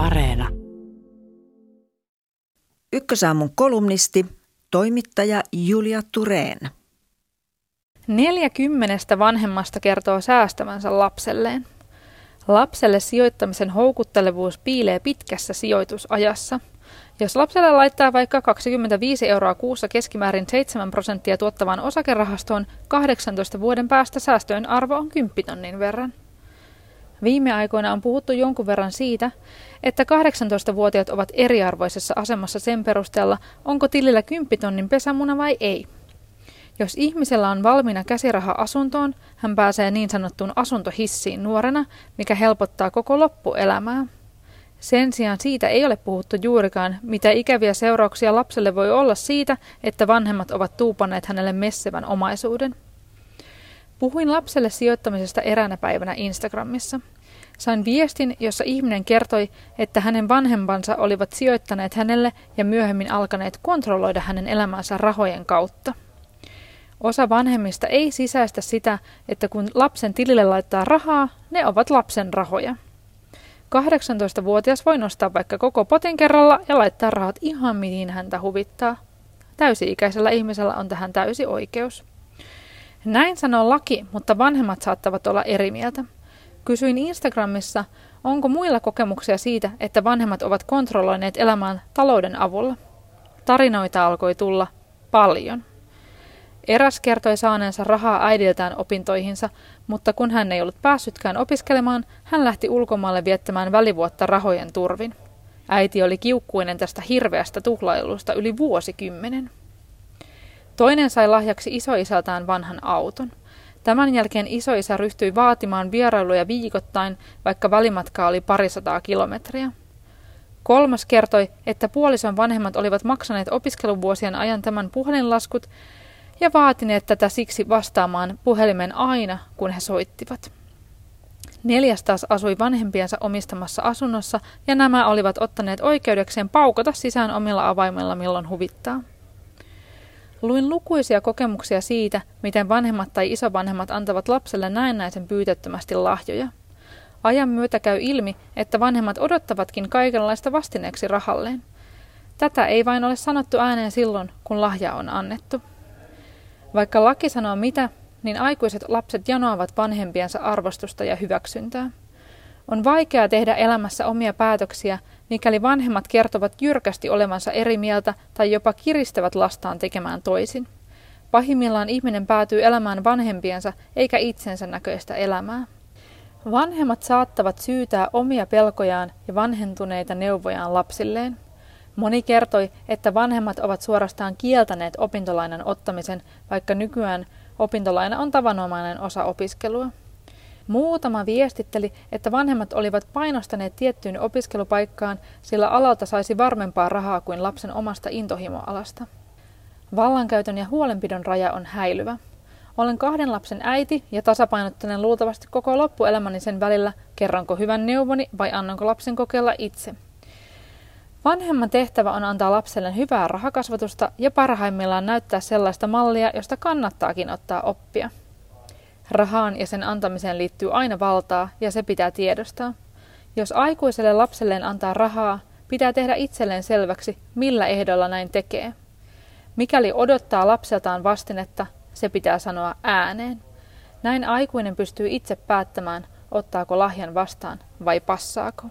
Areena. Ykkösaamun kolumnisti, toimittaja Julia Tureen. Neljä kymmenestä vanhemmasta kertoo säästävänsä lapselleen. Lapselle sijoittamisen houkuttelevuus piilee pitkässä sijoitusajassa. Jos lapselle laittaa vaikka 25 euroa kuussa keskimäärin 7 prosenttia tuottavaan osakerahastoon, 18 vuoden päästä säästöjen arvo on 10 tonnin verran. Viime aikoina on puhuttu jonkun verran siitä, että 18-vuotiaat ovat eriarvoisessa asemassa sen perusteella, onko tilillä 10 tonnin pesämuna vai ei. Jos ihmisellä on valmiina käsiraha asuntoon, hän pääsee niin sanottuun asuntohissiin nuorena, mikä helpottaa koko loppuelämää. Sen sijaan siitä ei ole puhuttu juurikaan, mitä ikäviä seurauksia lapselle voi olla siitä, että vanhemmat ovat tuupanneet hänelle messevän omaisuuden. Puhuin lapselle sijoittamisesta eräänä päivänä Instagramissa. Sain viestin, jossa ihminen kertoi, että hänen vanhempansa olivat sijoittaneet hänelle ja myöhemmin alkaneet kontrolloida hänen elämänsä rahojen kautta. Osa vanhemmista ei sisäistä sitä, että kun lapsen tilille laittaa rahaa, ne ovat lapsen rahoja. 18-vuotias voi nostaa vaikka koko potin kerralla ja laittaa rahat ihan mihin häntä huvittaa. Täysi-ikäisellä ihmisellä on tähän täysi oikeus. Näin sanoo laki, mutta vanhemmat saattavat olla eri mieltä. Kysyin Instagramissa, onko muilla kokemuksia siitä, että vanhemmat ovat kontrolloineet elämään talouden avulla. Tarinoita alkoi tulla paljon. Eräs kertoi saaneensa rahaa äidiltään opintoihinsa, mutta kun hän ei ollut päässytkään opiskelemaan, hän lähti ulkomaalle viettämään välivuotta rahojen turvin. Äiti oli kiukkuinen tästä hirveästä tuhlailusta yli vuosikymmenen. Toinen sai lahjaksi isoisältään vanhan auton. Tämän jälkeen isoisä ryhtyi vaatimaan vierailuja viikoittain, vaikka välimatka oli parisataa kilometriä. Kolmas kertoi, että puolison vanhemmat olivat maksaneet opiskeluvuosien ajan tämän puhelinlaskut ja vaatineet tätä siksi vastaamaan puhelimen aina, kun he soittivat. Neljäs taas asui vanhempiensa omistamassa asunnossa ja nämä olivat ottaneet oikeudekseen paukata sisään omilla avaimilla milloin huvittaa. Luin lukuisia kokemuksia siitä, miten vanhemmat tai isovanhemmat antavat lapselle näennäisen pyytettömästi lahjoja. Ajan myötä käy ilmi, että vanhemmat odottavatkin kaikenlaista vastineeksi rahalleen. Tätä ei vain ole sanottu ääneen silloin, kun lahja on annettu. Vaikka laki sanoo mitä, niin aikuiset lapset janoavat vanhempiensa arvostusta ja hyväksyntää. On vaikeaa tehdä elämässä omia päätöksiä, mikäli vanhemmat kertovat jyrkästi olevansa eri mieltä tai jopa kiristävät lastaan tekemään toisin. Pahimmillaan ihminen päätyy elämään vanhempiensa eikä itsensä näköistä elämää. Vanhemmat saattavat syytää omia pelkojaan ja vanhentuneita neuvojaan lapsilleen. Moni kertoi, että vanhemmat ovat suorastaan kieltäneet opintolainan ottamisen, vaikka nykyään opintolaina on tavanomainen osa opiskelua. Muutama viestitteli, että vanhemmat olivat painostaneet tiettyyn opiskelupaikkaan, sillä alalta saisi varmempaa rahaa kuin lapsen omasta intohimoalasta. Vallankäytön ja huolenpidon raja on häilyvä. Olen kahden lapsen äiti ja tasapainottelen luultavasti koko loppuelämäni sen välillä, kerronko hyvän neuvoni vai annanko lapsen kokeilla itse. Vanhemman tehtävä on antaa lapselle hyvää rahakasvatusta ja parhaimmillaan näyttää sellaista mallia, josta kannattaakin ottaa oppia. Rahaan ja sen antamiseen liittyy aina valtaa ja se pitää tiedostaa. Jos aikuiselle lapselleen antaa rahaa, pitää tehdä itselleen selväksi, millä ehdolla näin tekee. Mikäli odottaa lapseltaan vastinetta, se pitää sanoa ääneen. Näin aikuinen pystyy itse päättämään, ottaako lahjan vastaan vai passaako.